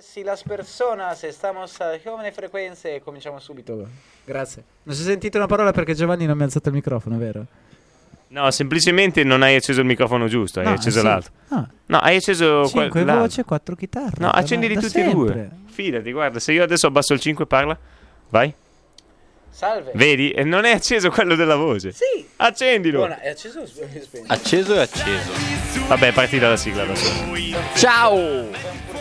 Sì, las personas, estamos a giovane frequenze e cominciamo subito. Grazie. Non si è sentito una parola perché Giovanni non mi ha alzato il microfono, vero? No, semplicemente non hai acceso il microfono giusto, hai No, acceso sì. l'altro. Ah, No, hai acceso quel- 5 l'altro. voci e 4 chitarre. No, Da- accendili da tutti e sempre. due. Fidati, guarda, se io adesso abbasso il 5 parla. Vai. Salve. Vedi? E non è acceso quello della voce. Sì. Accendilo. Buona, è acceso o sp- spento? Acceso e acceso. Vabbè, è partita la sigla da sola. Ciao!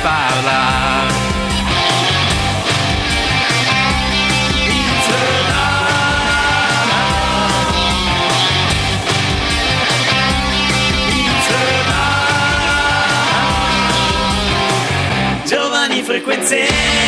Parlare Giovani frequenze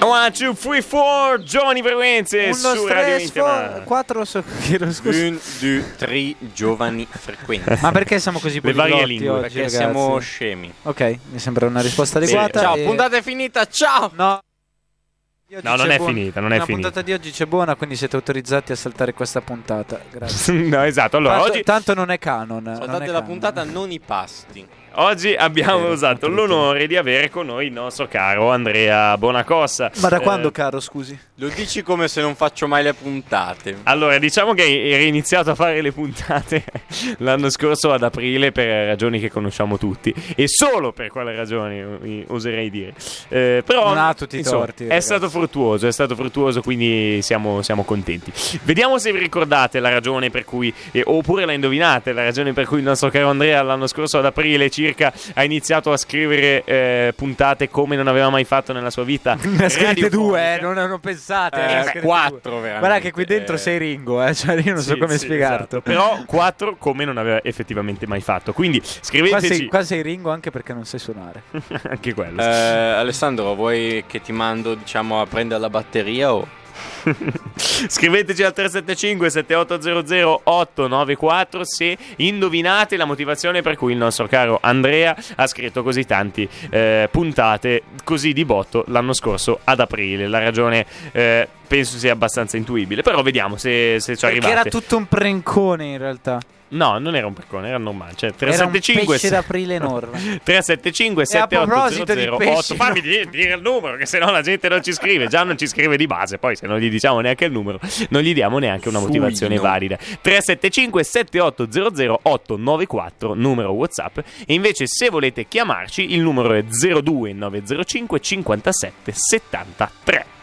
One, two, three, four, giovani frequenze Uno, su tre, Radio Internazionale. 4 so- chiedo scusa. Un, due, tre giovani frequenti. Ma perché siamo così Le varie poliglotti lingue. oggi, Perché ragazzi? siamo scemi. Ok, mi sembra una risposta adeguata. Ciao, e- puntata è finita, ciao! No. No, non è buona- finita, non è La finita. puntata di oggi c'è buona, quindi siete autorizzati a saltare questa puntata. Grazie. no, esatto. Allora, tanto, oggi, tanto non è canon. non è Saltate la canon. puntata, non i pasti. Oggi abbiamo Vero, usato l'onore di avere con noi il nostro caro Andrea Bonacossa. Ma da Eh, quando, caro, scusi? Lo dici come se non faccio mai le puntate. Allora, diciamo che hai iniziato a fare le puntate l'anno scorso ad aprile per ragioni che conosciamo tutti. E solo per quale ragioni, eh, oserei dire. Eh, però, Non ha tutti i insomma, torti, È ragazzi. stato fruttuoso, è stato fruttuoso, quindi siamo, siamo contenti. Vediamo se vi ricordate la ragione per cui, eh, oppure la indovinate, la ragione per cui il nostro caro Andrea l'anno scorso ad aprile circa ha iniziato a scrivere eh, puntate come non aveva mai fatto nella sua vita. Ne ha scritte due, eh, non, non pensate. Eh, quattro, due. veramente. Guarda che qui dentro Eh. sei Ringo, eh, cioè io non so Sì, come sì, spiegarlo. esatto. Però 4 come non aveva effettivamente mai fatto. Quindi Qua scriveteci sei, qua sei Ringo anche perché non sai suonare. anche quello. Eh, Alessandro, vuoi che ti mando, diciamo, a prendere la batteria o... Scriveteci al 375 7800 894 se indovinate la motivazione per cui il nostro caro Andrea ha scritto così tanti eh, puntate così di botto l'anno scorso ad aprile. La ragione eh, penso sia abbastanza intuibile, però vediamo se, se ci Perché arrivate. era tutto un prencone in realtà. No, non era un percone, era normale. Cioè, Era un 375 pesce d'aprile enorme. 375 E a proposito di 7800 pesci, 8 fammi di- dire il numero che se no la gente non ci scrive già non ci scrive di base poi se non gli diciamo neanche il numero non gli diamo neanche una motivazione Suino. valida. 375 7800 894 numero whatsapp. E invece se volete chiamarci il numero è 02905 57 73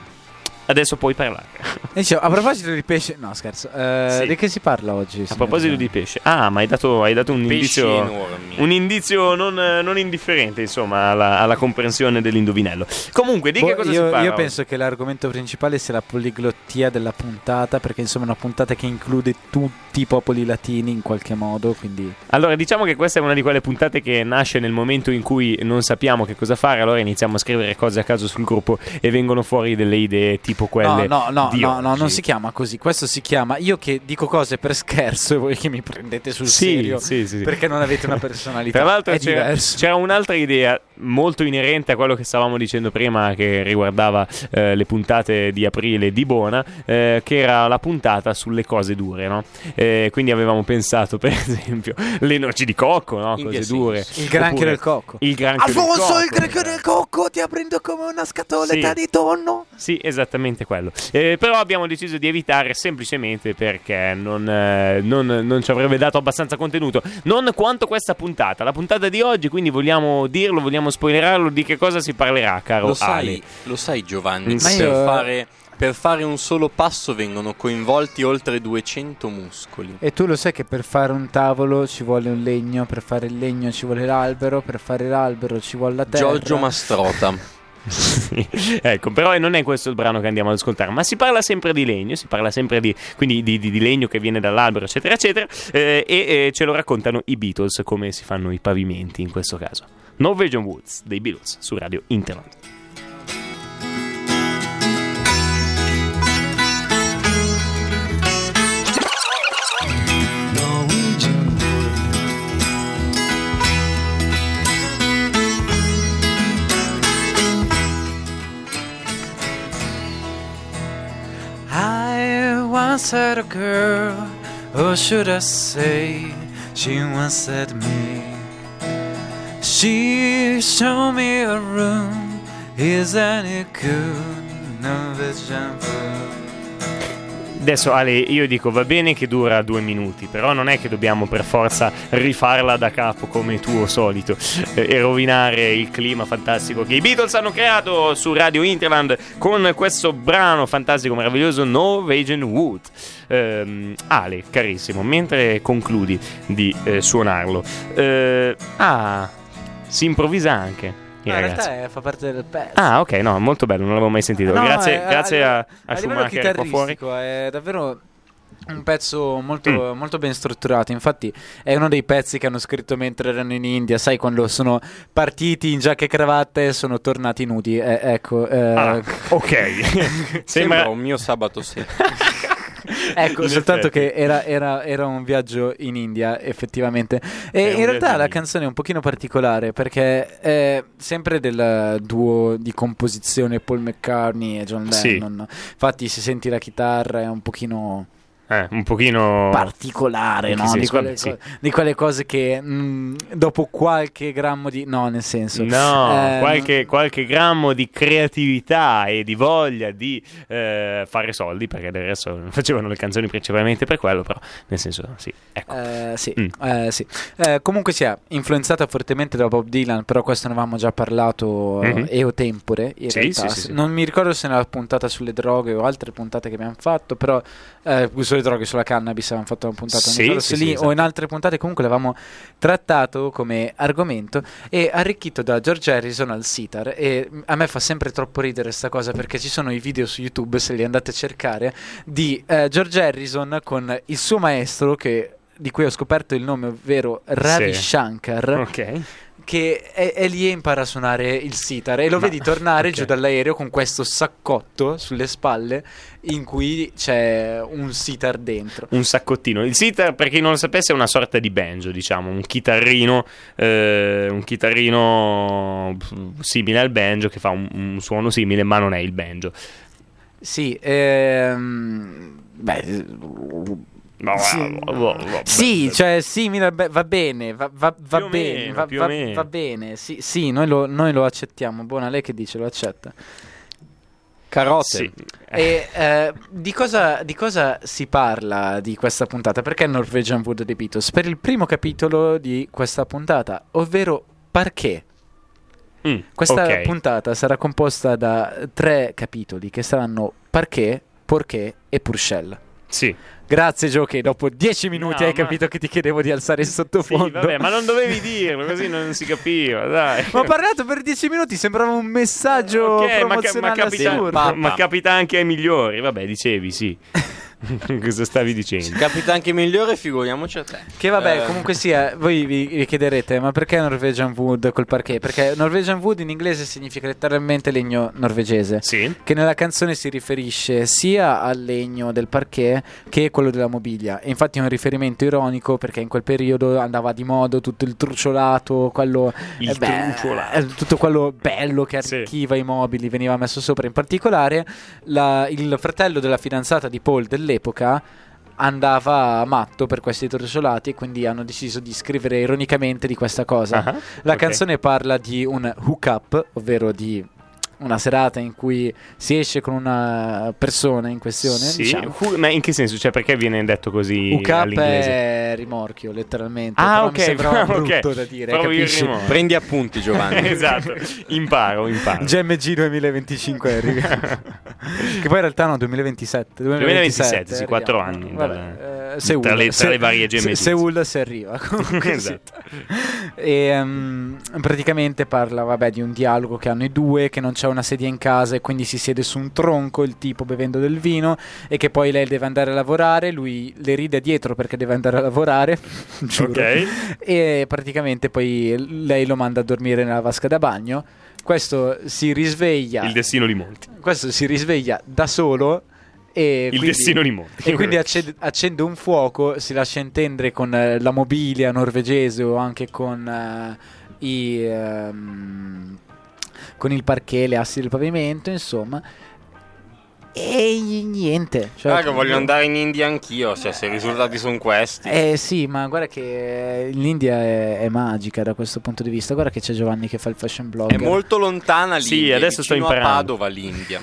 adesso puoi parlare E dicevo, a proposito di pesce, no scherzo, eh, Sì. di che si parla oggi? a proposito di pesce ah ma hai dato, hai dato un Pesci indizio enormi. un indizio non, non indifferente, insomma, alla, alla comprensione dell'indovinello. Comunque, di che cosa si Boh, io, parla? io oggi? penso che l'argomento principale sia la poliglottia della puntata, perché insomma è una puntata che include tutti i popoli latini in qualche modo, quindi Allora, diciamo che questa è una di quelle puntate che nasce nel momento in cui non sappiamo che cosa fare, allora iniziamo a scrivere cose a caso sul gruppo e vengono fuori delle idee tipo quelle No, no, no, no, non si chiama così. Questo si chiama io che dico cose per scherzo e voi che mi prendete sul Sì, serio sì, sì, sì. perché non avete una personalità. Tra l'altro c'era, c'era un'altra idea molto inerente a quello che stavamo dicendo prima che riguardava eh, le puntate di aprile di Bona, eh, che era la puntata sulle cose dure, no? Eh, quindi avevamo pensato per esempio le noci di cocco, no? Cose che dure. Il granchio del cocco. Il granchio del Alfonso, cocco. il granchio del cocco ti aprendo come una scatoletta Sì. di tonno. Sì, esattamente quello. Eh, però abbiamo deciso di evitare semplicemente perché non, eh, non- non ci avrebbe dato abbastanza contenuto. Non quanto questa puntata. La puntata di oggi, quindi vogliamo dirlo, vogliamo spoilerarlo di che cosa si parlerà, caro Lo Ale. sai, lo sai Giovanni, Ma per, io- fare, per fare un solo passo vengono coinvolti oltre 200 muscoli. E tu lo sai che per fare un tavolo ci vuole un legno, per fare il legno ci vuole l'albero, per fare l'albero ci vuole la terra. Giorgio Mastrota. Ecco, però non è questo il brano che andiamo ad ascoltare, ma si parla sempre di legno, si parla sempre di, quindi di, di- di legno che viene dall'albero, eccetera, eccetera, eh, e eh, ce lo raccontano i Beatles come si fanno i pavimenti in questo caso. Norwegian Woods dei Beatles su Radio Internet. Had a girl, or should I say, she once had me. She showed me a room, isn't it good? No vision Adesso Ale, io dico va bene che dura due minuti, però non è che dobbiamo per forza rifarla da capo come tuo solito eh, e rovinare il clima fantastico che i Beatles hanno creato su Radio Interland con questo brano fantastico, meraviglioso Norwegian Wood. Ehm, Ale, carissimo, mentre concludi di eh, suonarlo, eh, ah, si improvvisa anche. I No, in ragazzi. realtà è- fa parte del pezzo. Ah, ok, no, molto bello, non l'avevo mai sentito. No, grazie è- grazie a, a, a, a Schumacher qua fuori. è davvero un pezzo molto, Mm. molto ben strutturato. Infatti, è uno dei pezzi che hanno scritto mentre erano in India. Sai, quando sono partiti in giacca e cravatte e sono tornati nudi. Eh, ecco, eh, Ah, ok. Sembra Sembra un mio sabato sera. ecco soltanto effetti. che era, era- era un viaggio in India, effettivamente. È E un in realtà la canzone è un pochino particolare perché è sempre del duo di composizione Paul McCartney e John Sì. Lennon. Infatti, se senti la chitarra è un pochino. Eh, un pochino particolare, no? Di quelle, sì. co- di quelle cose che mh, dopo qualche grammo di... No, nel senso... No, ehm, qualche, qualche grammo di creatività e di voglia di eh, fare soldi, perché del resto facevano le canzoni principalmente per quello, però nel senso, sì, ecco. eh, sì, Mm. eh, sì. Eh, comunque sia influenzata fortemente da Bob Dylan, però questo ne avevamo già parlato eh, Mhm. eo tempore. In Sì, realtà. sì. Non mi ricordo se nella puntata sulle droghe o altre puntate che abbiamo fatto, però eh, sulle droghe, sulla cannabis avevamo fatto una puntata. Sì, se sì, lì esatto. o in altre puntate comunque l'avevamo trattato come argomento e arricchito da George Harrison al sitar e a me fa sempre troppo ridere questa cosa perché ci sono i video su YouTube se li andate a cercare di eh, George Harrison con il suo maestro che di cui ho scoperto il nome ovvero Ravi Sì. Shankar Ok. Che è, è lì e impara a suonare il sitar e lo Ma- vedi tornare ok. giù dall'aereo con questo saccotto sulle spalle in cui c'è un sitar dentro Un saccottino. Il sitar, per chi non lo sapesse, è una sorta di banjo, diciamo, un chitarrino, eh, un chitarrino simile al banjo che fa un, un suono simile, ma non è il banjo. Sì, ehm, beh, No, Sì. no, no, no, sì, cioè simile, be- va bene, va, va- va bene, meno, va, va- bene, sì, sì, noi lo, noi lo accettiamo. Buona lei che dice, lo accetta. Carote. Sì. E eh, di, cosa, di cosa si parla di questa puntata? Perché Norwegian Wood dei Beatles? Per il primo capitolo di questa puntata, ovvero perché? Mm, Questa ok. puntata sarà composta da tre capitoli che saranno perché, perché e Purcell. Sì. Grazie Gio che dopo dieci minuti No, hai ma- capito che ti chiedevo di alzare il Sì, sottofondo. vabbè, ma non dovevi dirlo, così non si capiva, dai. Ma ho parlato per dieci minuti, sembrava un messaggio Ok, ma, ca- ma capita, ma capita anche ai migliori. Vabbè, dicevi, sì. Cosa stavi Se dicendo? capita anche migliore, figuriamoci a te. Che vabbè, Eh, comunque sia, voi vi, vi chiederete, ma perché Norwegian Wood col perché? Perché Norwegian Wood in inglese significa letteralmente legno norvegese. Sì. Che nella canzone si riferisce sia al legno del parquet che quello della mobilia. E infatti è un riferimento ironico perché in quel periodo andava di moda tutto il truciolato, quello Il eh beh, truciolato. eh, tutto quello bello che Sì. arricchiva i mobili veniva messo sopra. In particolare, la- il fratello della fidanzata di Paul dell'epoca andava matto per questi truciolati e quindi hanno deciso di scrivere ironicamente di questa cosa. Ah, La ok. canzone parla di un hook-up, ovvero di una serata in cui si esce con una persona in questione. Sì, diciamo. hu- ma in che senso? Cioè, perché viene detto così Hook-up all'inglese? è rimorchio, letteralmente. Ah, però ok, mi ok. brutto da dire. Prendi appunti, Giovanni. esatto, imparo, imparo. GMG 2025 Eric. che poi in realtà no 2027 2027, sì, arriviamo. quattro anni Vabbè, eh, Seul, tra le- tra Se- le varie Se- GMG. Seul si arriva comunque sì. Esatto. e ehm, praticamente parla vabbè di un dialogo che hanno i due che non c'è una sedia in casa e quindi si siede su un tronco il tipo bevendo del vino e che poi lei deve andare a lavorare lui le ride dietro perché deve andare a lavorare giuro Ok. e praticamente poi lei lo manda a dormire nella vasca da bagno. Questo si risveglia, Il destino di molti. questo si risveglia da solo e Il quindi, destino di molti. e quindi accende, accende un fuoco, si lascia intendere con eh, la mobilia norvegese o anche con eh, i ehm, con il parquet, le assi del pavimento, insomma. E niente. Cioè, Guarda che voglio andare in India anch'io, cioè se i risultati sono questi. Eh sì, ma guarda che l'India è, è magica da questo punto di vista. Guarda che c'è Giovanni che fa il fashion blog. È molto lontana Sì, l'India, adesso sto vicino a imparando. Padova l'India.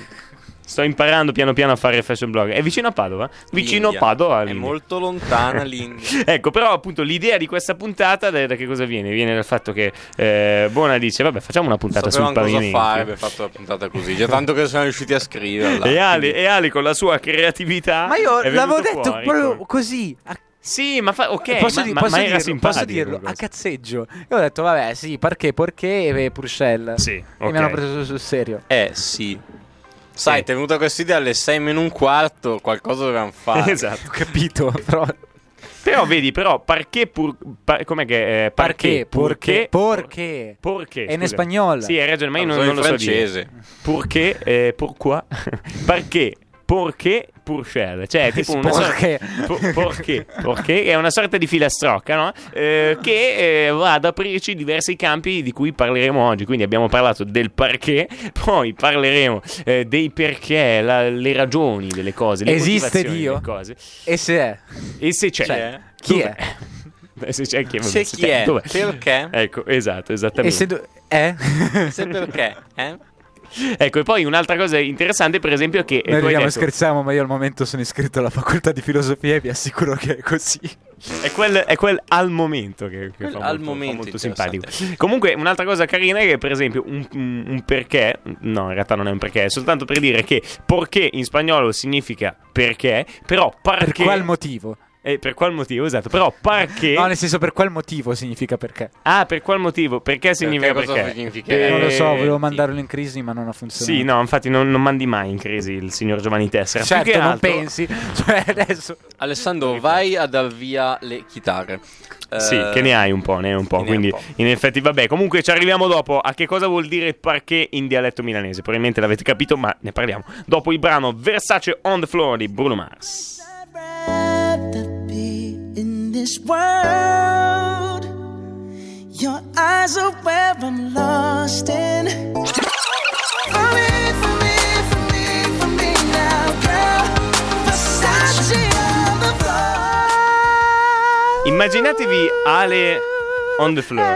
Sto imparando piano piano a fare fashion blog. È vicino a Padova? Vicino a Padova. È l'India. molto lontana l'India. Ecco, però appunto l'idea di questa puntata da, da che cosa viene? Viene dal fatto che eh, Bona dice, vabbè, facciamo una puntata sul Sapevamo cosa pavimento. fare per fatto la puntata così. Già tanto che siamo riusciti a scriverla. E Ali, e Ali con la sua creatività Ma io l'avevo detto fuori proprio con- così. a- Sì, ma fa, ok, posso, ma, di- ma- posso ma era dirlo, simpatico posso dirlo questo. a cazzeggio. Io ho detto, vabbè, sì, perché, perché e Purcell. Sì, E ok. mi hanno preso sul serio. Eh sì. Sai, Sì. ti è venuta questa idea alle 6 meno un quarto, qualcosa dovevamo fare. Esatto. Ho capito, però... Però vedi, però, perché pur... par- com'è che... Eh, Perché? Perché? Perché? Perché? È in spagnolo. Sì, hai ragione, ma io non, non in lo so dire. francese. Perché? Eh, pourquoi? perché? Perché? Purcell, cioè tipo una sorta, Perché? Po- perché? Perché è una sorta di filastrocca, no? Eh, che eh, va ad aprirci diversi campi di cui parleremo oggi. Quindi abbiamo parlato del perché, poi parleremo eh, dei perché, la- le ragioni delle cose, le Esiste motivazioni Dio? delle cose. E se è? E se c'è, Cioè, chi Dov'è? E se c'è chi, vabbè, Se chi è? dov'è? Perché? Ecco, esatto, E esattamente. se... do- eh? Se perché? Eh? Ecco, e poi un'altra cosa interessante, per esempio, è che eh, Noi ridiamo e detto- scherziamo, ma io al momento sono iscritto alla facoltà di filosofia e vi assicuro che è così. È quel, è quel al momento che, che fa al molto, fa momento molto interessante. simpatico. Comunque, un'altra cosa carina è che, per esempio, un, un- perché, no, in realtà non è un perché, è soltanto per dire che perché in spagnolo significa perché, però Per perché. qual motivo? Eh, per qual motivo, esatto, però perché. No, nel senso per qual motivo significa perché. Ah, per qual motivo? Perché significa cosa perché? significa? Eh, non lo so, volevo sì. mandarlo in crisi, ma non ha funzionato. Sì, no, infatti non, non mandi mai in crisi il signor Giovanni Tessera. Certo, che non altro- pensi. Cioè, adesso. Alessandro, vai a dar via le chitarre. Sì, Eh, che ne hai un po', ne hai un po'. ne hai un Quindi, po'. in effetti, vabbè. Comunque, ci arriviamo dopo a che cosa vuol dire perché in dialetto milanese. Probabilmente l'avete capito, ma ne parliamo dopo il brano Versace on the Floor di Bruno Mars. This world. Your eyes are where I'm lost in. Immaginatevi Ale on the floor.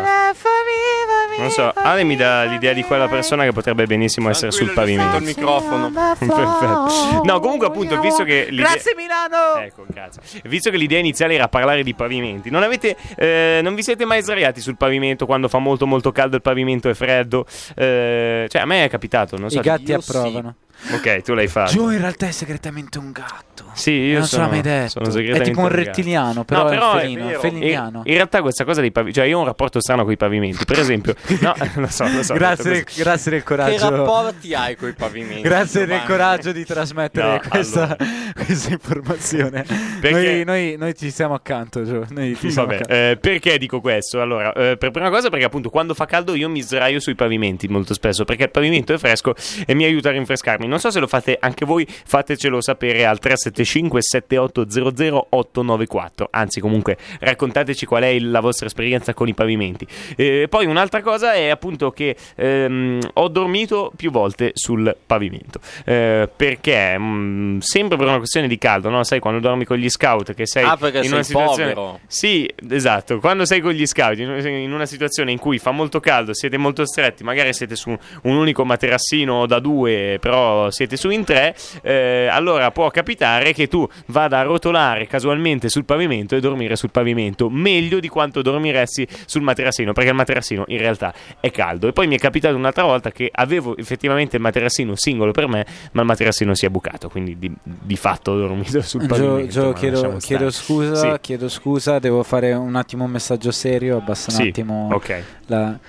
Non so, Ale mi dà l'idea di quella persona che potrebbe benissimo essere sul pavimento. il microfono. Perfetto. No, comunque, appunto, visto che l'idea- Grazie Milano! Ecco, grazie. Visto che l'idea iniziale era parlare di pavimenti, non, avete, eh, non vi siete mai sdraiati sul pavimento quando fa molto molto caldo, il pavimento è freddo? Eh, cioè, a me è capitato, non so. I gatti io approvano. Ok, tu l'hai fatto. Joe in realtà è segretamente un gatto. Sì, io non sono, l'ha mai detto. sono è tipo un rettiliano, però, No, però è è un felino, vero. feliniano. In, in realtà questa cosa dei pavimenti, cioè io ho un rapporto strano con i pavimenti, per esempio, no, lo so, lo so. grazie, del, grazie del Che coraggio. rapporti hai con i pavimenti? Grazie del coraggio di trasmettere No, questa, questa informazione. Perché- Noi, noi, noi ci siamo accanto, Gio. Noi ti siamo Vabbè, eh, perché dico questo? Allora, eh, per prima cosa perché appunto quando fa caldo io mi sdraio sui pavimenti molto spesso perché il pavimento è fresco e mi aiuta a rinfrescarmi. Non so se lo fate anche voi, fatecelo sapere al 375 7800 894. Anzi, comunque, raccontateci qual è la vostra esperienza con i pavimenti. Eh, poi un'altra cosa è appunto che ehm, ho dormito più volte sul pavimento. Eh, perché? Mm, sempre per una questione di caldo, no? Sai, quando dormi con gli scout che sei Ah, in sei una situazione povero. sì, esatto. Quando sei con gli scout in in una situazione in cui fa molto caldo, siete molto stretti, magari siete su un unico materassino da due, però siete su in tre, eh, allora può capitare che tu vada a rotolare casualmente sul pavimento e dormire sul pavimento meglio di quanto dormiresti sul materassino, perché il materassino in realtà è caldo. E poi mi è capitato un'altra volta che avevo effettivamente il materassino singolo per me, ma il materassino si è bucato, quindi di, di fatto ho dormito sul Gio, pavimento. Gio, ma chiedo, chiedo scusa, Sì. chiedo scusa, devo fare un attimo un messaggio serio, abbassa un Sì, attimo ok. la-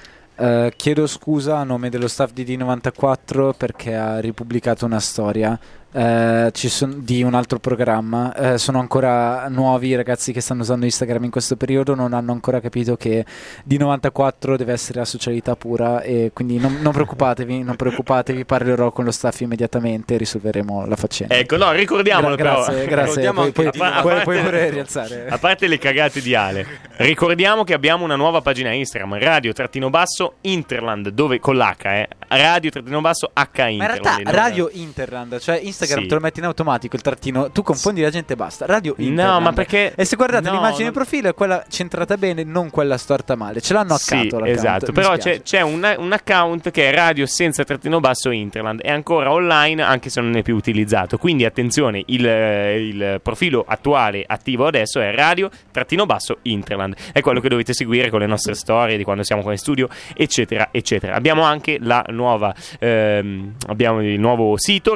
eh, chiedo scusa a nome dello staff di D94 perché ha ripubblicato una storia eh, ci son- di un altro programma. Eh, sono ancora nuovi i ragazzi che stanno usando Instagram in questo periodo, non hanno ancora capito che D94 deve essere la socialità pura e quindi non, non preoccupatevi, non preoccupatevi, parlerò con lo staff immediatamente e risolveremo la faccenda. Ecco, no, ricordiamolo Gra- però. grazie, grazie. Ricordiamo Poi, poi, anche a pa- a puoi- parte- puoi pure rialzare. A parte le cagate di Ale, ricordiamo che abbiamo una nuova pagina Instagram, radio-basso Interland, dove con l'H, eh, radio-basso H Ma in Interland. realtà Radio Interland, cioè Instagram Instagram Sì. te lo metti in automatico il trattino, tu confondi la gente e basta. Radio Interland. No, ma perché E se guardate no, l'immagine non- di profilo è quella centrata bene, non quella storta male. Ce l'hanno Sì, accanto esatto. Però c'è, c'è un, un account che è radio senza trattino basso Interland. È ancora online anche se non è più utilizzato. Quindi attenzione, il, il profilo attuale attivo adesso è radio trattino basso Interland. È quello che dovete seguire con le nostre storie di quando siamo qua in studio, eccetera, eccetera. Abbiamo anche la nuova, ehm, abbiamo il nuovo sito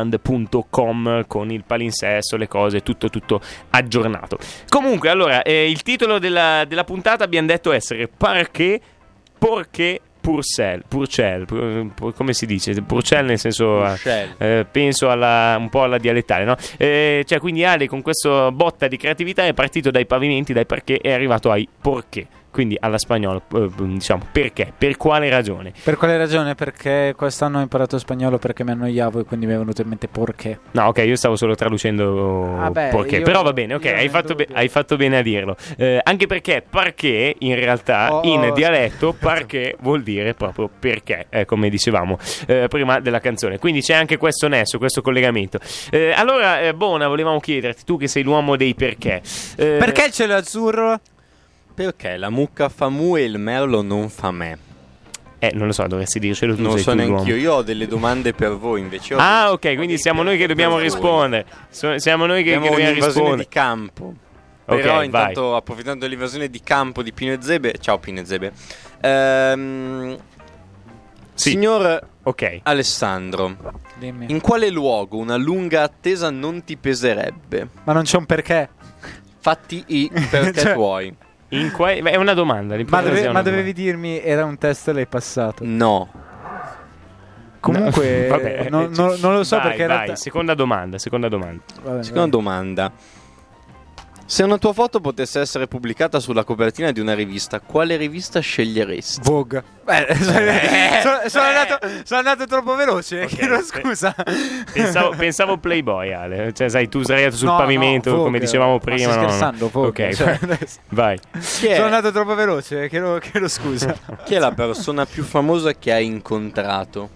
radiointerland.com con il palinsesto, le cose, tutto, tutto aggiornato. Comunque, allora, eh, il titolo della, della puntata abbiamo detto essere Perché, Porché, Purcell, Purcell, pur- come si dice? Purcell nel senso... Purcell. eh, penso alla, un po' alla dialettale, no? Eh, cioè, quindi Ale con questa botta di creatività è partito dai pavimenti, dai perché, è arrivato ai porché. Quindi alla spagnola, eh, diciamo, perché? Per quale ragione? Per quale ragione? Perché quest'anno ho imparato spagnolo perché mi annoiavo e quindi mi è venuto in mente perché. No, ok, io stavo solo traducendo Vabbè, perché. io- Però va bene, ok, hai fatto, be- hai fatto bene a dirlo. Eh, anche perché perché in realtà Oh, in dialetto perché vuol dire proprio perché, eh, come dicevamo eh, prima della canzone. Quindi c'è anche questo nesso, questo collegamento. Eh, allora, eh, Bona, volevamo chiederti, tu che sei l'uomo dei perché. Perché il cielo è azzurro? Perché la mucca fa mu e il merlo non fa me? Eh, non lo so, dovresti dircelo tu. Non sei so neanch'io, l'uomo. io ho delle domande per voi invece. Ah, ok, quindi siamo noi che dobbiamo rispondere. So- siamo noi che, che dobbiamo rispondere. di campo. Ok, Però vai. intanto approfittando dell'invasione di campo di Pino e Zebe, ciao Pino e Zebe. Ehm, Sì. Signor Ok. Alessandro, Dimmi. in quale luogo una lunga attesa non ti peserebbe? Ma non c'è un perché. Fatti i perché Cioè- tuoi. In que- è una domanda. Ma, dove- una ma domanda. dovevi dirmi era un test e l'hai passato. No. Comunque, Vabbè, non, non- non lo so vai, perché in vai, realtà... seconda domanda, seconda domanda. Vabbè, Seconda vai. domanda. Se una tua foto potesse essere pubblicata sulla copertina di una rivista, quale rivista sceglieresti? Vogue. Beh, sono, sono andato, sono andato troppo veloce. Ok, chiedo scusa. Pensavo, pensavo Playboy, Ale. Cioè, sai, tu sdraiato sul No, pavimento, no, come dicevamo Ma prima. stai no, no. scherzando, Vogue. Ok, Cioè, vai. Sono andato troppo veloce. Chiedo, chiedo scusa. chi è la persona più famosa che hai incontrato?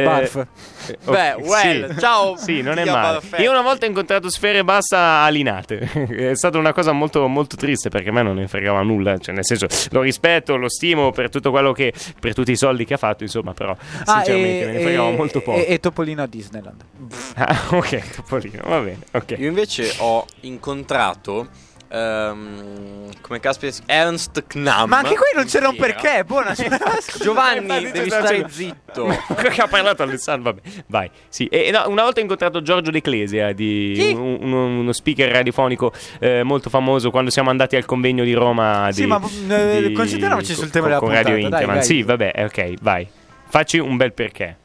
Eh, Barf. eh, Beh, ok, well, sì. ciao, Sì, non è male. Io una volta ho incontrato Sfere Bassa a Linate. è stata una cosa molto, molto triste perché a me non ne fregava nulla. Cioè, nel senso, lo rispetto, lo stimo per tutto quello che. per tutti i soldi che ha fatto, insomma, però. Ah, Sinceramente, e- me ne fregava e- molto poco. E, e Topolino a Disneyland. Ah, ok, Topolino, va bene, ok. Io invece ho incontrato. Ehm, come caspita Ernst Knam. Ma anche qui non c'era un perché. Buona. Giovanni, devi stare zitto. che ha parlato Alessandro, vabbè, vai. Sì, e, no, una volta ho incontrato Giorgio D'Ecclesia, di Chi? un- uno, speaker radiofonico eh, molto famoso quando siamo andati al convegno di Roma. Sì, di- ma, eh, di- concentriamoci sul tema della con puntata, Radio dai, Interland. vai. Sì, vabbè, eh, ok, vai. Facci un bel perché.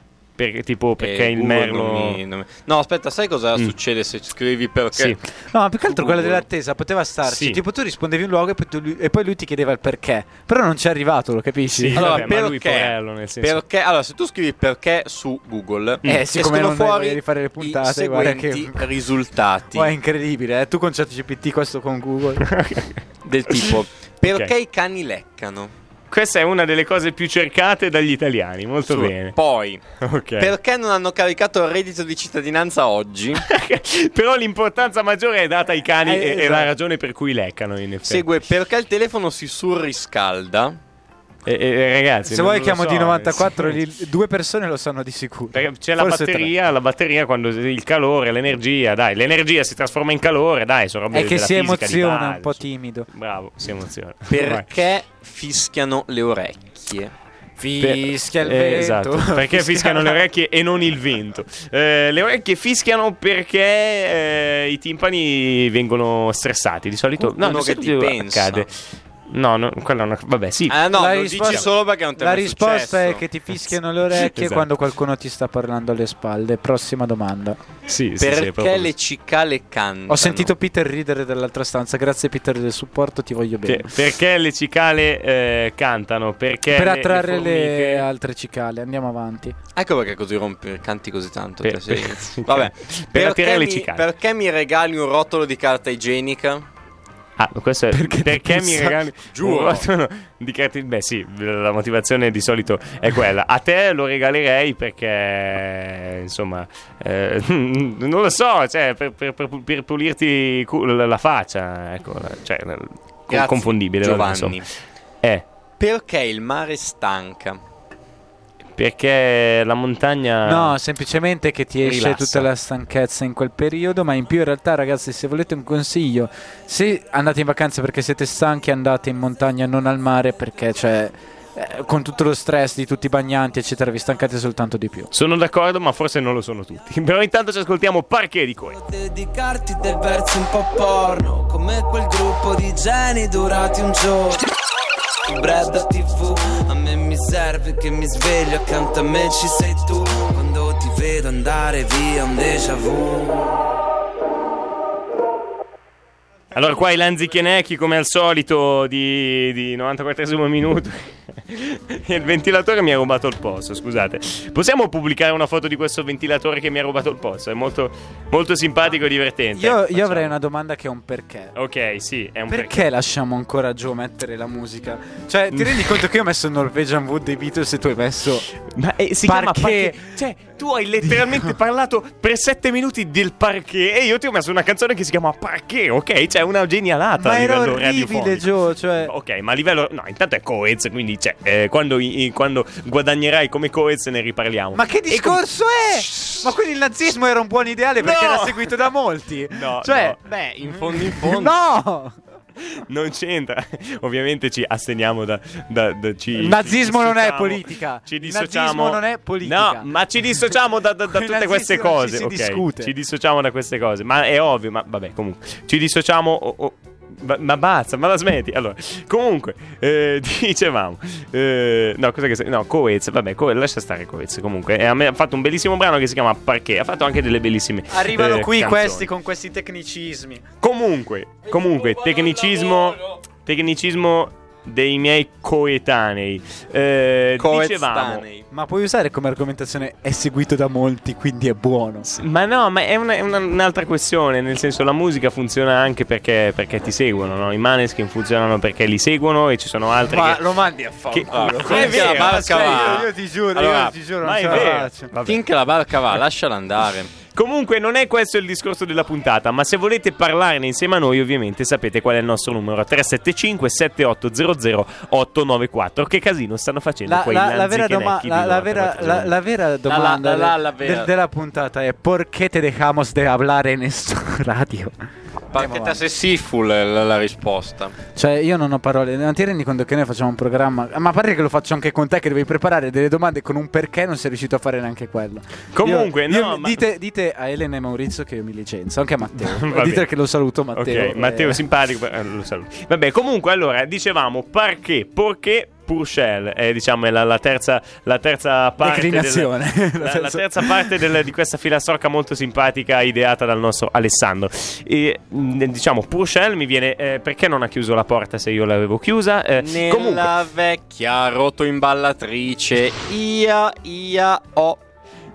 Perché, tipo, perché Eh, il Google merlo. non mi- non mi- No, aspetta, sai cosa Mm. succede se scrivi perché? Sì. No, ma più che altro quella dell'attesa poteva starci. Sì. Tipo, tu rispondevi un luogo e poi, tu- e poi lui ti chiedeva il perché. Però non ci è arrivato, lo capisci? Sì, Allora, vabbè, ma lui perché? porello, nel senso. Perché allora, se tu scrivi perché su Google, Eh, siccome non fuori volevi fare le puntate, i guarda seguenti che- risultati Oh, è incredibile, eh? Tu con ChatGPT questo con Google. del tipo perché i cani leccano. Questa è una delle cose più cercate dagli italiani, molto Su- bene. Poi, Ok. perché non hanno caricato il reddito di cittadinanza oggi? Però l'importanza maggiore è data ai cani Eh, e, e esatto. la ragione per cui leccano, in effetti. Segue perché il telefono si surriscalda. E, e- ragazzi, Se vuoi chiamo so, di 94, eh, sì. lì- due persone lo sanno di sicuro. Perché c'è la batteria, la batteria quando il calore, l'energia, dai, l'energia si trasforma in calore, dai, sono robe. È che della si emoziona, base, un po' timido. Bravo, si emoziona. Perché fischiano le orecchie? Fischia il Eh, vento. esatto, perché fischiano le orecchie e non il vento. Eh, le orecchie fischiano perché eh, i timpani vengono stressati. Di solito, no, Uno che ti pensa. accade. No, no, quella è una... Vabbè, sì. Ah no, La lo risposta- dici solo perché non te La è risposta successo. è che ti fischiano le orecchie Esatto. quando qualcuno ti sta parlando alle spalle. Prossima domanda. sì, sì, sì, è Perché proprio le cicale cantano? Ho sentito Peter ridere dall'altra stanza. Grazie Peter del supporto, ti voglio bene. Che- perché le cicale eh, cantano? Perché per le- attrarre le, le, altre cicale, andiamo avanti. Ecco perché così rompi, canti così tanto. Per- te sei- per- Vabbè, per perché mi, cicale. perché mi regali un rotolo di carta igienica? Ah, questo è Perché mi regali Giuro. di carte? Beh, sì, la motivazione di solito è quella. A te lo regalerei perché, insomma, eh, non lo so, cioè, per, per- per- per pulirti la, faccia, ecco, cioè, Grazie, confondibile. vabbè, Giovanni. insomma. Eh, Perché il mare stanca? Perché la montagna... No, semplicemente che ti esce Rilassa. tutta la stanchezza in quel periodo, ma in più in realtà ragazzi se volete un consiglio, se andate in vacanza perché siete stanchi andate in montagna, non al mare perché cioè, eh, con tutto lo stress di tutti i bagnanti eccetera vi stancate soltanto di più. Sono d'accordo, ma forse non lo sono tutti. Però intanto ci ascoltiamo Parquet di Coe. Dedicarti dei versi un po' porno Come quel gruppo di geni durati un giorno Brad TV A me mi serve che mi sveglio accanto a me ci sei tu. Quando ti vedo andare via un déjà vu Allora, qua i Lanzichenecchi, come al solito, di, di 94 minuto. Il ventilatore mi ha rubato il posto, scusate. Possiamo pubblicare una foto di questo ventilatore che mi ha rubato il posto? È molto, molto simpatico e divertente. Io, io avrei una domanda che è un perché. Ok, sì, è un Perché lasciamo ancora giù mettere la musica? Cioè, ti rendi conto che io ho messo Norwegian Wood dei Beatles e tu hai messo. Ma eh, si Parquet. chiama parquet. Cioè, tu hai letteralmente parlato per sette minuti del parquet e io ti ho messo una canzone che si chiama Parquet, ok? Cioè, una genialata Ma a era livello orribile, radiofonico. Joe. Cioè, Ok, ma a livello. No, intanto è Coez, quindi cioè, eh, quando, i- quando guadagnerai come Coez ne riparliamo. Ma che E com- discorso è? Ma quindi il nazismo era un buon ideale perché No! era seguito da molti? No, cioè, no. Beh, in fondo in fondo. no! Non c'entra. Ovviamente ci assegniamo da. da- da- ci, Il nazismo ci non è politica. Ci dissociamo. nazismo non è politica. No, ma ci dissociamo da, da- tutte queste cose. ci si ok? discute. Ci dissociamo da queste cose. Ma è ovvio, ma vabbè, comunque. Ci dissociamo. o- o- ma, ma basta, ma la smetti. Allora, comunque, eh, dicevamo. eh, no, cos'è che sei? No, Coez. Vabbè, Coez, lascia stare Coez. Comunque, eh, a me ha fatto un bellissimo brano che si chiama Parquet. Ha fatto anche delle bellissime. Arrivano eh, qui canzoni. questi con questi tecnicismi. Comunque, comunque, tecnicismo, tecnicismo dei miei coetanei. Eh, dicevamo. Ma puoi usare come argomentazione è seguito da molti, quindi è buono. ma no, ma è, una- è una- un'altra questione. Nel senso, la musica funziona anche perché, perché ti seguono. No? I maneskin funzionano perché li seguono e ci sono altri Ma che. lo mandi a che- fanculo. ma- è vero, la barca va- Io ti giuro, Allora, io ti giuro, ma non ce la faccio. Finché la barca va, lasciala andare. Comunque non è questo il discorso della puntata, ma se volete parlarne insieme a noi ovviamente sapete qual è il nostro numero 375 7800 894. Che casino stanno facendo La, quei la- la vera, doma- la, la vera, 94. la- la vera domanda la- la- de- la vera. del- della puntata è perché te dejamos de hablar en esto radio? Perché te sei Siful è la, la risposta. Cioè, io non ho parole. Non ti rendi conto che noi facciamo un programma. Ma a parte che lo faccio anche con te, che devi preparare delle domande con un perché non sei riuscito a fare neanche quello. Comunque, Io- no, io- ma- dite, dite a Elena e Maurizio che io mi licenzio, anche a Matteo. Dite che lo saluto, Matteo. Ok, Matteo eh, simpatico, eh, lo saluto. Vabbè, comunque, allora, dicevamo perché, perché Purcell, è diciamo è la, la terza, la terza parte del- Declinazione. la, la terza parte del- di questa filastrocca molto simpatica ideata dal nostro Alessandro. E diciamo, Purcell mi viene eh, perché non ha chiuso la porta se io l'avevo chiusa? Eh, Nella comunque, vecchia rotoimballatrice Ia Ia O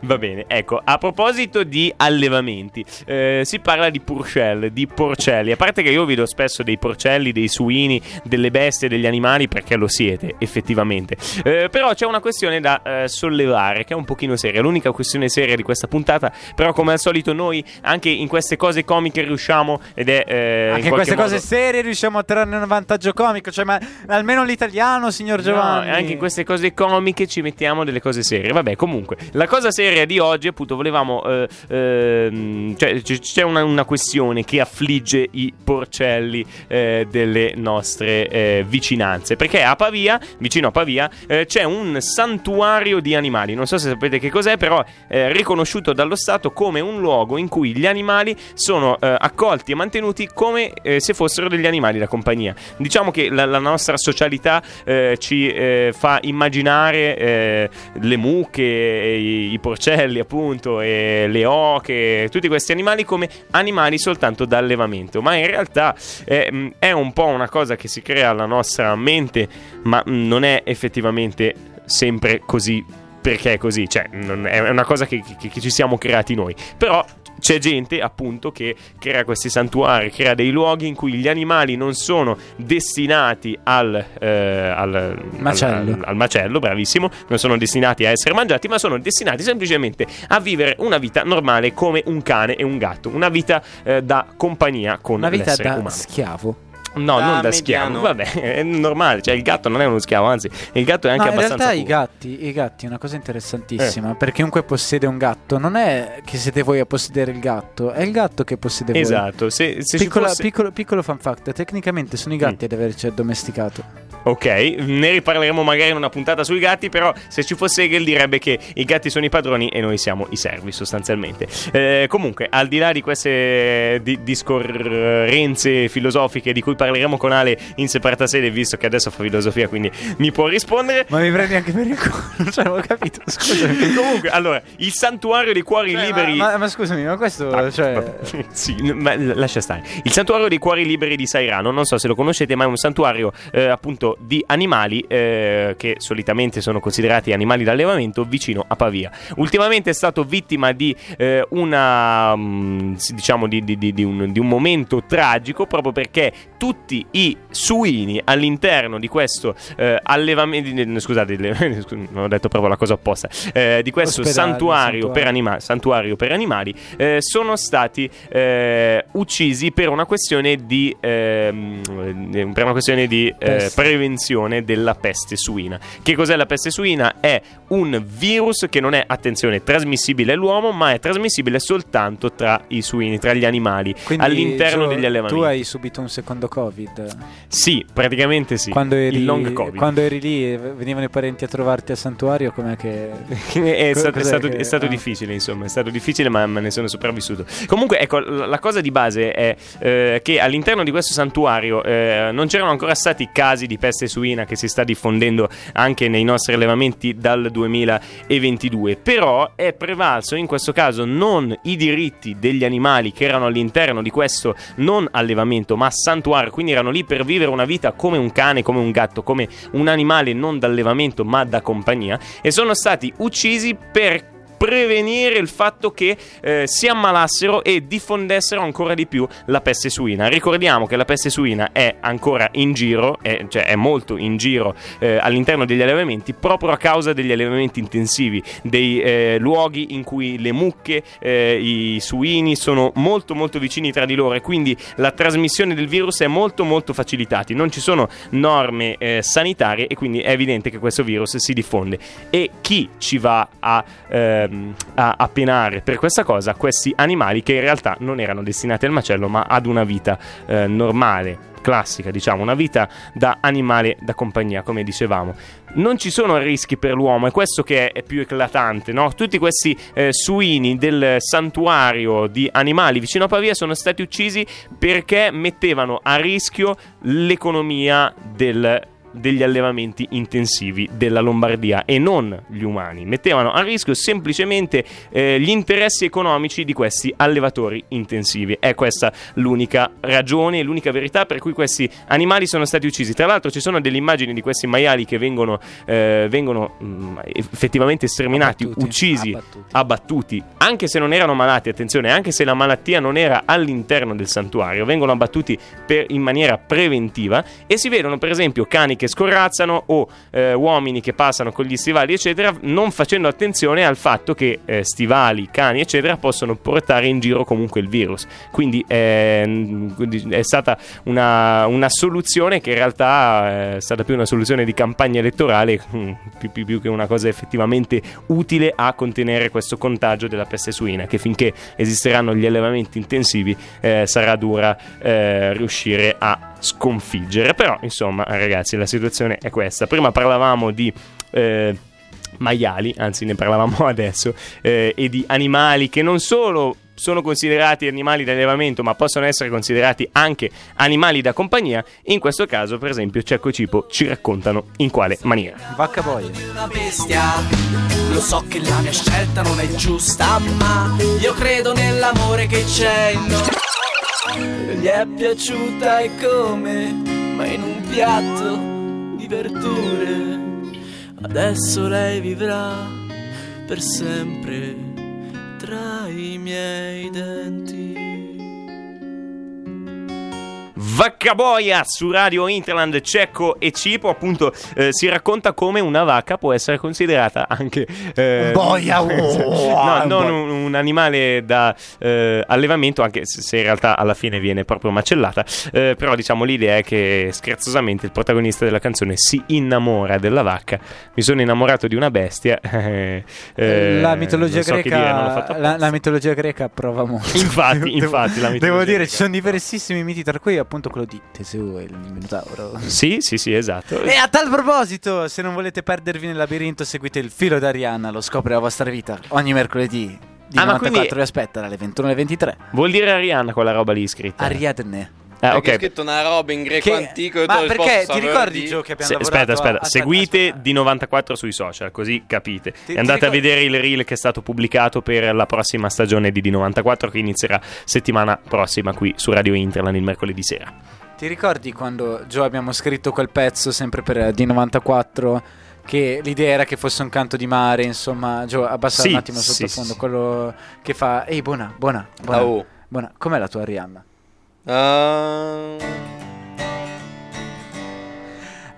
Va bene, ecco, a proposito di allevamenti, eh, si parla di purcell, di porcelli. A parte che io vedo spesso dei porcelli, dei suini, delle bestie, degli animali, perché lo siete, effettivamente. Eh, però c'è una questione da eh, sollevare, che è un pochino seria. L'unica questione seria di questa puntata, però come al solito noi anche in queste cose comiche riusciamo, ed è... eh, Anche in queste modo- cose serie riusciamo a trarne un vantaggio comico. Cioè, ma almeno l'italiano, signor Giovanni. No, anche in queste cose comiche ci mettiamo delle cose serie. Vabbè, comunque, la cosa seria di oggi, appunto, volevamo. eh, ehm, cioè, c- c'è una, una questione che affligge i porcelli eh, delle nostre eh, vicinanze. Perché a Pavia, vicino a Pavia, eh, c'è un santuario di animali. Non so se sapete che cos'è, però è riconosciuto dallo Stato come un luogo in cui gli animali sono eh, accolti e mantenuti come eh, se fossero degli animali da compagnia. Diciamo che la, la nostra socialità eh, ci eh, fa immaginare eh, le mucche, i, i porcelli, appunto, e le oche, tutti questi animali come animali soltanto da allevamento. Ma in realtà eh, mh, è un po' una cosa che si crea alla nostra mente, ma mh, non è effettivamente sempre così perché è così, cioè non- è una cosa che, che- che ci siamo creati noi. Però c'è gente appunto che crea questi santuari, crea dei luoghi in cui gli animali non sono destinati al, eh, al, Macello. al- al macello, bravissimo, non sono destinati a essere mangiati, ma sono destinati semplicemente a vivere una vita normale come un cane e un gatto, una vita eh, da compagnia con Una vita da umano. schiavo. No, Da non da mediano. schiavo, vabbè, è normale, cioè il gatto non è uno schiavo, anzi, il gatto è anche No, in abbastanza realtà i gatti, i gatti è una cosa interessantissima. Per chiunque possiede un gatto, non è che siete voi a possedere il gatto, è il gatto che possiede voi. Esatto, se, se Piccola- fosse- piccolo, piccolo fan fact: tecnicamente sono i gatti Mm. ad averci addomesticato. Ok, ne riparleremo magari in una puntata sui gatti, però se ci fosse Hegel direbbe che i gatti sono i padroni e noi siamo i servi sostanzialmente. Eh, comunque, al di là di queste di- discorrenze filosofiche di cui parleremo con Ale in separata sede, visto che adesso fa filosofia, quindi mi può rispondere. Ma mi prendi anche per il culo, non ho capito. Scusami. Comunque, allora, il santuario dei cuori Cioè, liberi... ma, ma- ma scusami, ma questo. Ah, cioè, vabbè. sì, ma lascia stare. Il santuario dei cuori liberi di Sairano, non so se lo conoscete, ma è un santuario eh, appunto di animali eh, che solitamente sono considerati animali d'allevamento vicino a Pavia. Ultimamente è stato vittima di eh, una mm, diciamo di, di- di- un, di un momento tragico proprio perché tutti i suini all'interno di questo eh, allevamento scusate non ho detto proprio la cosa opposta eh, di questo Ospedale, santuario, santuario. per anima- santuario per animali eh, sono stati eh, uccisi per una questione di, ehm, per una questione di eh. Prevenzione della peste suina. Che cos'è la peste suina? È un virus che non è, attenzione, trasmissibile all'uomo, ma è trasmissibile soltanto tra i suini, tra gli animali, quindi, all'interno Gio, degli allevamenti. Tu hai subito un secondo Covid. Sì, praticamente sì. Quando, eri, il long covid. quando eri lì e venivano i parenti a trovarti al santuario, com'è che. è, stato, è stato- che- è stato ah. difficile, insomma, è stato difficile, ma, ma ne sono sopravvissuto. Comunque, ecco, la la cosa di base è eh, che all'interno di questo santuario eh, non c'erano ancora stati casi di peste suina che si sta diffondendo anche nei nostri allevamenti dal 2022. Però è prevalso in questo caso non i diritti degli animali che erano all'interno di questo non allevamento, ma santuario, quindi erano lì per vivere una vita come un cane, come un gatto, come un animale non d'allevamento ma da compagnia e sono stati uccisi per prevenire il fatto che eh, si ammalassero e diffondessero ancora di più la peste suina. Ricordiamo che la peste suina è ancora in giro, è, cioè è molto in giro eh, all'interno degli allevamenti proprio a causa degli allevamenti intensivi, dei eh, luoghi in cui le mucche, eh, i suini sono molto molto vicini tra di loro e quindi la trasmissione del virus è molto molto facilitata. Non ci sono norme eh, sanitarie e quindi è evidente che questo virus si diffonde. E chi ci va a, ehm, a, a penare per questa cosa? Questi animali che in realtà non erano destinati al macello ma ad una vita eh, normale. Classica, diciamo, una vita da animale da compagnia, come dicevamo. Non ci sono rischi per l'uomo, è questo che è, più eclatante, no? Tutti questi eh, suini del santuario di animali vicino a Pavia sono stati uccisi perché mettevano a rischio l'economia del degli allevamenti intensivi della Lombardia e non gli umani. Mettevano a rischio semplicemente eh, gli interessi economici di questi allevatori intensivi. È questa l'unica ragione, l'unica verità per cui questi animali sono stati uccisi. Tra l'altro ci sono delle immagini di questi maiali che vengono, eh, vengono mh, effettivamente sterminati, Abbattuti. uccisi Abbattuti. abbattuti, anche se non erano malati, attenzione, anche se la malattia non era all'interno del santuario, vengono abbattuti per- in maniera preventiva e si vedono per esempio cani che scorrazzano o eh, uomini che passano con gli stivali, eccetera, non facendo attenzione al fatto che eh, stivali, cani, eccetera, possono portare in giro comunque il virus. Quindi eh, è stata una, una soluzione che in realtà eh, è stata più una soluzione di campagna elettorale, mm, più, più- più che una cosa effettivamente utile a contenere questo contagio della peste suina, che finché esisteranno gli allevamenti intensivi eh, sarà dura eh, riuscire a sconfiggere. Però, insomma, ragazzi, la situazione è questa. Prima parlavamo di... eh, maiali, anzi ne parlavamo adesso, eh, e di animali che non solo sono considerati animali da allevamento, ma possono essere considerati anche animali da compagnia. In questo caso, per esempio, Cecco e Cipo ci raccontano in quale maniera. Vacca boia. una bestia. Lo so che la mia scelta non è giusta, ma io credo nell'amore che c'è in noi. Gli è piaciuta e come, ma in un piatto di verdure. Adesso lei vivrà per sempre tra i miei denti. Vaccaboia su Radio Interland, Cecco e Cipo. Appunto, eh, si racconta come una vacca può essere considerata anche. eh, Boia, oh, no, un non un, un animale da eh, allevamento, anche se, in realtà alla fine viene proprio macellata. Eh, però, diciamo, l'idea è che scherzosamente il protagonista della canzone si innamora della vacca. Mi sono innamorato di una bestia. eh, eh, la mitologia non so greca, dire, la, la mitologia greca prova molto. Infatti, Devo- infatti, la mitologia Devo dire, greca. ci sono diversissimi miti, tra cui appunto quello di Teseo e il Minotauro. Sì, sì, sì, esatto. E a tal proposito, se non volete perdervi nel labirinto, seguite il filo d'Arianna, lo scopre la vostra vita. Ogni mercoledì di Ah, ma 94 quindi- vi aspetta alle 21.23. Vuol dire Arianna quella roba lì scritta. Ariadne. Ah, Perché ok. è scritto una roba in greco Che- antico e ma perché ti ricordi di- Gio che abbiamo Se- lavorato aspetta, aspetta, a- seguite aspetta, di 94 sui social, così capite. Ti- e andate a vedere il reel che è stato pubblicato per la prossima stagione di D94 che inizierà settimana prossima qui su Radio Interland il mercoledì sera. Ti ricordi quando Gio abbiamo scritto quel pezzo sempre per eh, D94 che l'idea era che fosse un canto di mare, insomma, Gio abbassa Sì, un attimo sì, sottofondo, sì. quello che fa "Ehi, buona, buona, buona". Ah, oh. buona. Com'è la tua Arianna? Ah,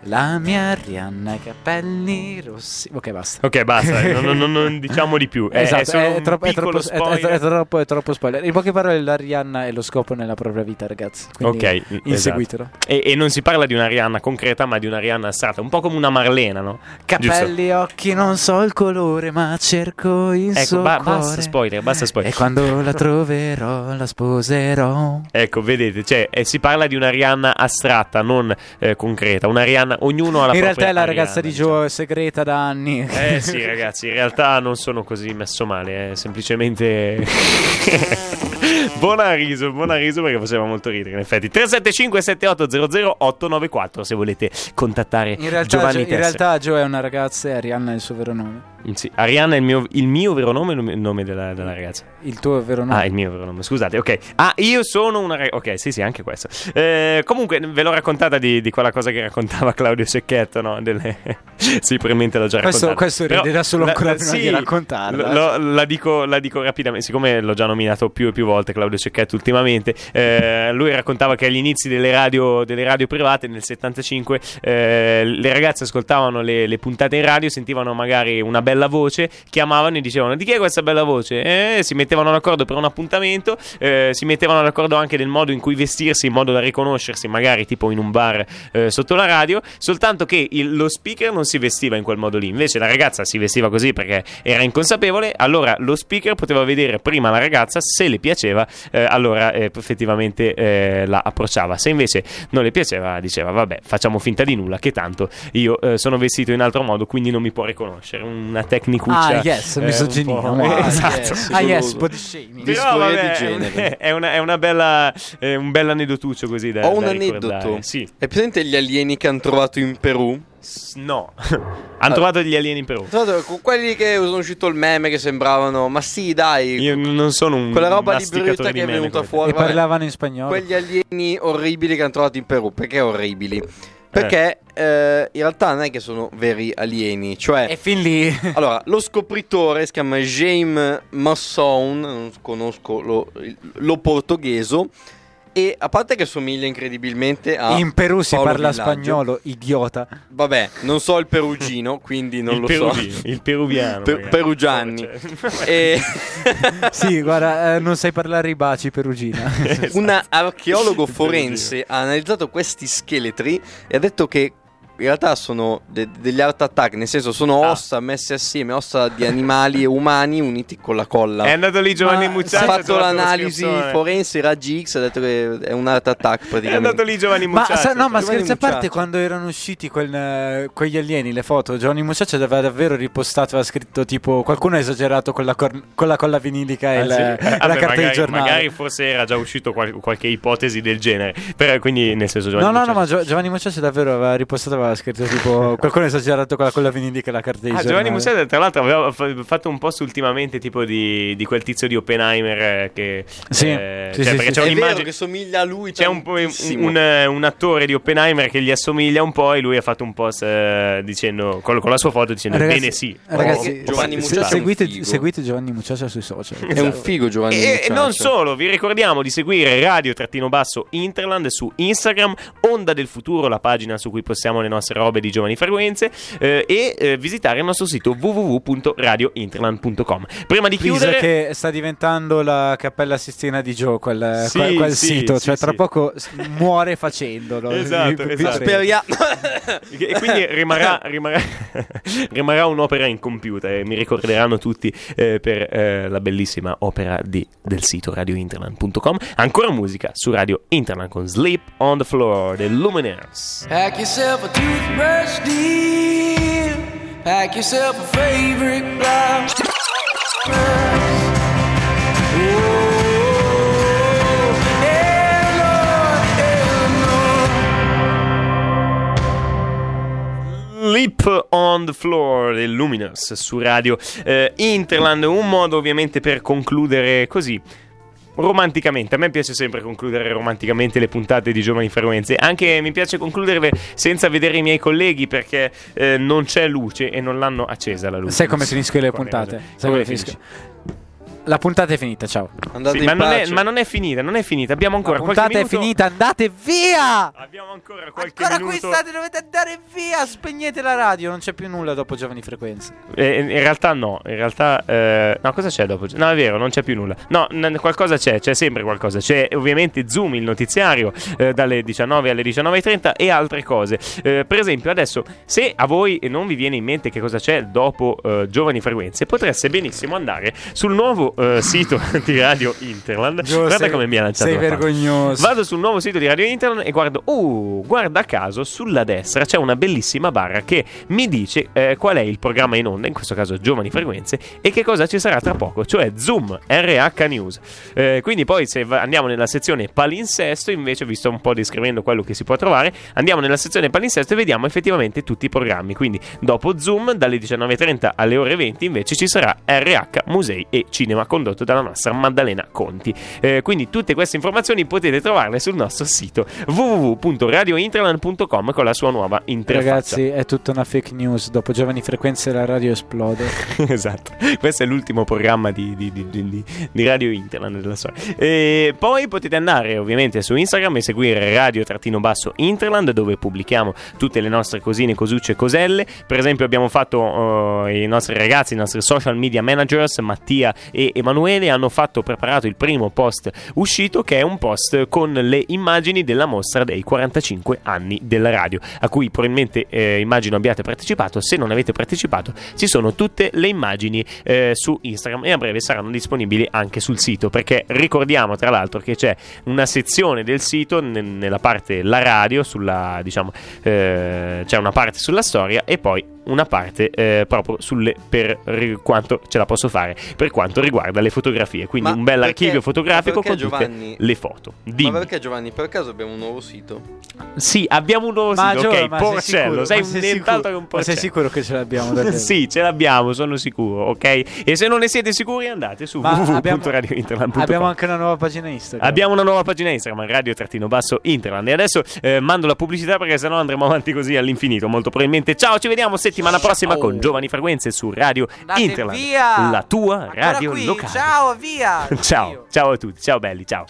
La mia Arianna ha i capelli rossi. Ok, basta. Ok, basta, eh, non, non- non- diciamo di più. È, esatto, è un troppo, è, troppo, è- è- spoiler. è troppo, è troppo spoiler. In poche parole, l'Arianna è lo scopo nella propria vita, ragazzi. Quindi Ok, esatto. inseguitelo. E, e non si parla di una Rihanna concreta, ma di una Rihanna astratta, un po' come una Marlena, no? Capelli, occhi, non so il colore, ma cerco il Ecco, suo ba- basta spoiler, basta spoiler. E quando la troverò, la sposerò. Ecco, vedete, cioè, eh, si parla di una Rihanna astratta, non eh, concreta. Una Rihanna, ognuno ha la In propria realtà è la Arianna, ragazza di diciamo. Joe segreta da anni. Eh sì, ragazzi, in realtà non sono così messo male, eh, semplicemente. buona riso, buona riso perché faceva molto ridere. In effetti, 375 7800 894 se volete contattare In realtà, Giovanni Gio- in realtà Joe è una ragazza e Arianna è il suo vero nome. Sì, Arianna è il mio, il mio vero nome o il nome della, della ragazza? Il tuo vero nome. Ah, il mio vero nome, scusate, ok. Ah, io sono una. Ok, sì, sì, anche questo. Eh, comunque, ve l'ho raccontata di, di quella cosa che raccontava Claudio Secchetto, no? Delle... sì, probabilmente l'ho già Questo- raccontata. questo Però riderà solo la- ancora prima sì, di raccontarla. lo- la, dico, la dico rapidamente, siccome l'ho già nominato più e più volte Claudio Secchetto ultimamente. eh, lui raccontava che agli inizi delle radio, delle radio private nel 75 eh, le ragazze ascoltavano le, le puntate in radio, sentivano magari una bella voce, chiamavano e dicevano di chi è questa bella voce? Eh, si mettevano d'accordo per un appuntamento, eh, si mettevano d'accordo anche del modo in cui vestirsi, in modo da riconoscersi, magari tipo in un bar eh, sotto la radio, soltanto che il- lo speaker non si vestiva in quel modo lì, invece la ragazza si vestiva così perché era inconsapevole, allora lo speaker poteva vedere prima la ragazza, se le piaceva, eh, allora eh, effettivamente eh, la approcciava, se invece non le piaceva diceva vabbè facciamo finta di nulla che tanto io eh, sono vestito in altro modo quindi non mi può riconoscere, una tecnicuccia. Ah, yes, misoginia. wow. esatto. yes. Ah, yes. Body shaming. Di- Però, Disforia vabbè, di genere. È, una, è una bella, è un bel aneddotuccio così da Ho un da aneddoto. Sì. È presente gli alieni che hanno trovato in Perù? S- No. Hanno trovato degli alieni in Perù. Quelli che sono uscito il meme che sembravano, ma sì, dai, Io non sono un quella roba di brutta che è venuta fuori. E parlavano in spagnolo. quegli alieni orribili che hanno trovato in Perù. Perché orribili? Perché eh, in realtà non è che sono veri alieni. Cioè, E fin lì. allora, lo scopritore si chiama James Masson. Non conosco lo, lo portogheso. E a parte che somiglia incredibilmente a. in Perù si Paolo parla Villaggio. spagnolo, idiota. Vabbè, non so il perugino, quindi non il lo perugino, so. il peruviano. Per- perugianni. Cioè- E Sì, guarda, eh, non sai parlare i baci, perugina. un archeologo forense ha analizzato questi scheletri e ha detto che in realtà sono de- degli art attack, nel senso sono Ah. ossa messe assieme, ossa di animali e umani uniti con la colla. È andato lì Giovanni Ma ha fatto l'analisi forense, raggi X, ha detto che è un art attack È praticamente. andato lì Giovanni Ma, Mucciacci. sa- no, ma scherzi a parte, quando erano usciti quel, eh, quegli alieni, le foto, Giovanni Mucciacci aveva davvero ripostato, aveva scritto tipo, qualcuno ha esagerato con la, cor- con la colla vinilica e Ah, la, sì? e la Vabbè, carta magari, di giornale. magari forse era già uscito qual- qualche ipotesi del genere. Però quindi nel senso Giovanni No, no, no, ma Giovanni Mucciacci davvero aveva ripostato, aveva ha scritto tipo qualcuno ha esagerato con la, con la vinilica e la carta di Ah. Giovanni Musetta, tra l'altro, aveva fa- fatto un post ultimamente tipo di, di quel tizio di Oppenheimer eh, che... Sì, eh, sì, cioè, sì, perché sì. c'è È un'immagine... che somiglia a lui C'è un, un, eh, un attore di Oppenheimer che gli assomiglia un po' e lui ha fatto un post eh, dicendo, con, con la sua foto dicendo Ragazzi, bene sì. Ragazzi, Oh, Giovanni se- Mucciaccia è seguite, seguite Giovanni Mucciaccia sui social. È un figo Giovanni E Mucciaccia. non solo, vi ricordiamo di seguire Radio-Basso Interland su Instagram, Onda del Futuro, la pagina su cui postiamo le nostre robe di giovani frequenze, eh, e eh, visitare il nostro sito www.radiointerland.com. Prima di Please, chiudere, che sta diventando la cappella Sistina di Joe quel, Sì, quel- quel sì, sito, sì, cioè tra sì. poco muore facendolo. Esatto, Vi- esatto. Speriamo. E quindi rimarrà, rimarrà, rimarrà un'opera incompiuta e mi ricorderanno tutti eh, per eh, la bellissima opera di- del sito radiointerland.com. Ancora musica su Radio Interland con Sleep on the Floor dei Lumineers. Pack yourself a toothbrush, dear. Pack yourself a favorite blouse. Oh. Sleep on the Floor dei Luminous su Radio eh, Interland. Un modo ovviamente per concludere così. Romanticamente, a me piace sempre concludere romanticamente le puntate di Giovani Frequenze. Anche mi piace concluderle senza vedere i miei colleghi perché eh, non c'è luce e non l'hanno accesa la luce. Sai come finiscono le puntate? Sai Come finiscono? La puntata è finita, ciao. Andate Sì, in ma, non è, pace. ma non è finita, non è finita. Abbiamo ancora La qualche puntata è minuto. finita, andate via! Abbiamo ancora qualche Ancora qui minuto. state, dovete andare via, spegnete la radio, non c'è più nulla dopo Giovani Frequenze. Eh, in realtà no, in realtà eh, no, cosa c'è dopo? No, è vero, non c'è più nulla. No, n- qualcosa c'è, c'è sempre qualcosa. C'è ovviamente Zoom, il notiziario, eh, dalle 19 alle 19.30 e altre cose. Eh, per esempio, adesso, se a voi non vi viene in mente che cosa c'è dopo eh, Giovani Frequenze, potreste benissimo andare sul nuovo eh, sito di Radio Interland. Gio, Guarda sei- come mi ha lanciato Sei la vergognoso. Vado sul nuovo sito di Radio Internet e guardo, uh, guarda caso, sulla destra c'è una bellissima barra che mi dice eh, qual è il programma in onda, in questo caso Giovani Frequenze, e che cosa ci sarà tra poco, cioè Zoom RH News. Eh, quindi poi se andiamo nella sezione palinsesto, invece, visto un po' descrivendo quello che si può trovare, andiamo nella sezione palinsesto e vediamo effettivamente tutti i programmi. Quindi dopo Zoom, dalle 19.30 alle ore 20, invece ci sarà RH Musei e Cinema condotto dalla nostra Maddalena Conti. Eh, quindi tutte queste informazioni potete trovarle sul nostro sito www.radiointerland.com con la sua nuova interfaccia. Ragazzi, è tutta una fake news. Dopo Giovani Frequenze la radio esplode. esatto, questo è l'ultimo programma di, di- di- di- di Radio Interland della storia. E poi potete andare ovviamente su Instagram e seguire Radio-Interland dove pubblichiamo tutte le nostre cosine, cosucce e coselle. Per esempio abbiamo fatto eh, i nostri ragazzi, i nostri social media managers, Mattia e Emanuele, hanno fatto, preparato il primo post uscito che è un post con le immagini della mostra dei 45 anni della radio, a cui probabilmente eh, immagino abbiate partecipato. Se non avete partecipato, ci sono tutte le immagini eh, su Instagram e a breve saranno disponibili anche sul sito. Perché ricordiamo tra l'altro che c'è una sezione del sito ne- nella parte la radio, sulla diciamo eh, c'è una parte sulla storia e poi una parte eh, proprio sulle per quanto ce la posso fare per quanto riguarda le fotografie. Quindi Ma un bel perché- archivio fotografico con tutte Giovanni- le foto. Dimmi. Ma perché Giovanni, per caso abbiamo un nuovo sito? Sì, abbiamo un nuovo Ma sito, Gio, ok, ma sei porcello, sicuro? sei Ma sei nient'altro sicuro? che un Ma porcello. sei sicuro che ce l'abbiamo sì, ce l'abbiamo, sono sicuro, ok? E se non ne siete sicuri andate su Ma abbiamo- www.radiointerland.com. Abbiamo anche una nuova pagina Instagram. Abbiamo una nuova pagina Instagram, radio-interland. E adesso eh, mando la pubblicità perché sennò andremo avanti così all'infinito. Molto probabilmente. Ciao, ci vediamo settimana prossima con Giovani Frequenze su Radio Andate Interland. via! La tua Ancora radio qui. locale. Ciao, via. Ciao, ciao a tutti, ciao belli, ciao.